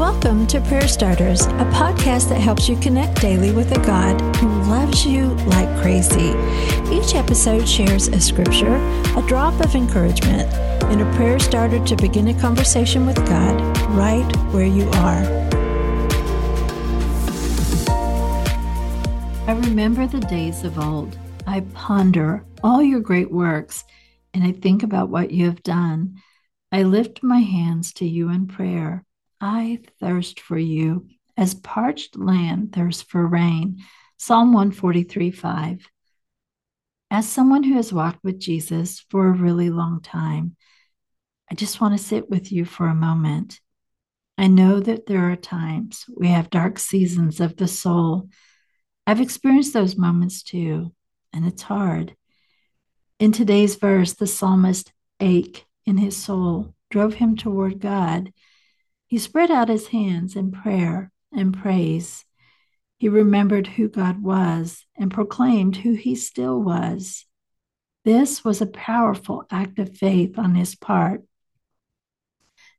Welcome to Prayer Starters, a podcast that helps you connect daily with a God who loves you like crazy. Each episode shares a scripture, a drop of encouragement, and a prayer starter to begin a conversation with God right where you are. I remember the days of old. I ponder all your great works, and I think about what you have done. I lift my hands to you in prayer. I thirst for you as parched land thirsts for rain. Psalm 143 5. As someone who has walked with Jesus for a really long time, I just want to sit with you for a moment. I know that there are times we have dark seasons of the soul. I've experienced those moments too, and it's hard. In today's verse, the psalmist ache in his soul drove him toward God he spread out his hands in prayer and praise. He remembered who God was and proclaimed who he still was. This was a powerful act of faith on his part.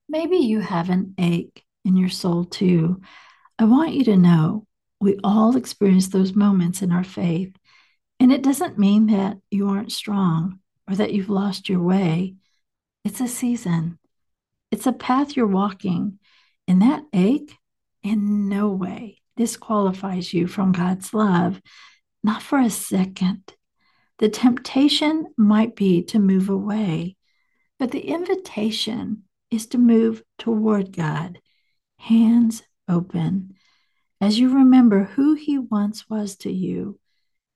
Maybe you have an ache in your soul too. I want you to know we all experience those moments in our faith. And it doesn't mean that you aren't strong or that you've lost your way. It's a season, it's a path you're walking, and that ache in no way disqualifies you from God's love, not for a second. The temptation might be to move away, but the invitation is to move toward God, hands open, as you remember who He once was to you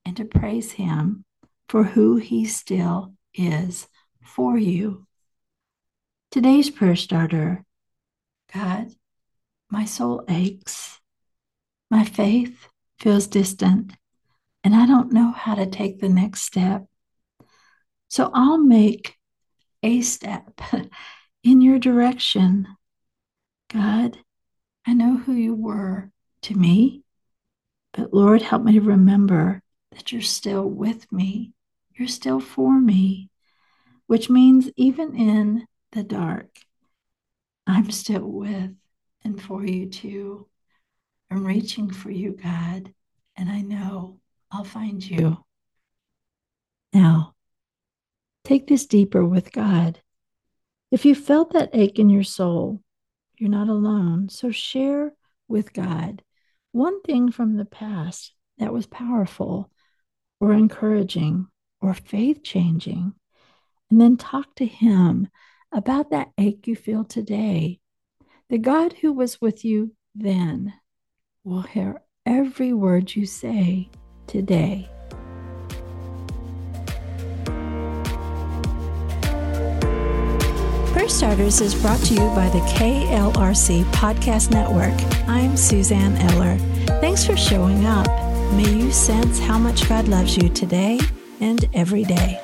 and to praise Him for who He still is for you. Today's prayer starter God, my soul aches. My faith feels distant, and I don't know how to take the next step. So I'll make a step in your direction. God, I know who you were to me, but Lord, help me to remember that you're still with me. You're still for me, which means even in the dark, I'm still with and for you too. I'm reaching for you, God, and I know I'll find you. Now, take this deeper with God. If you felt that ache in your soul, you're not alone. So share with God one thing from the past that was powerful or encouraging or faith changing, and then talk to Him about that ache you feel today the God who was with you then will hear every word you say today. Prayer Starters is brought to you by the KLRC Podcast Network. I'm Suzanne Eller. Thanks for showing up. May you sense how much God loves you today and every day.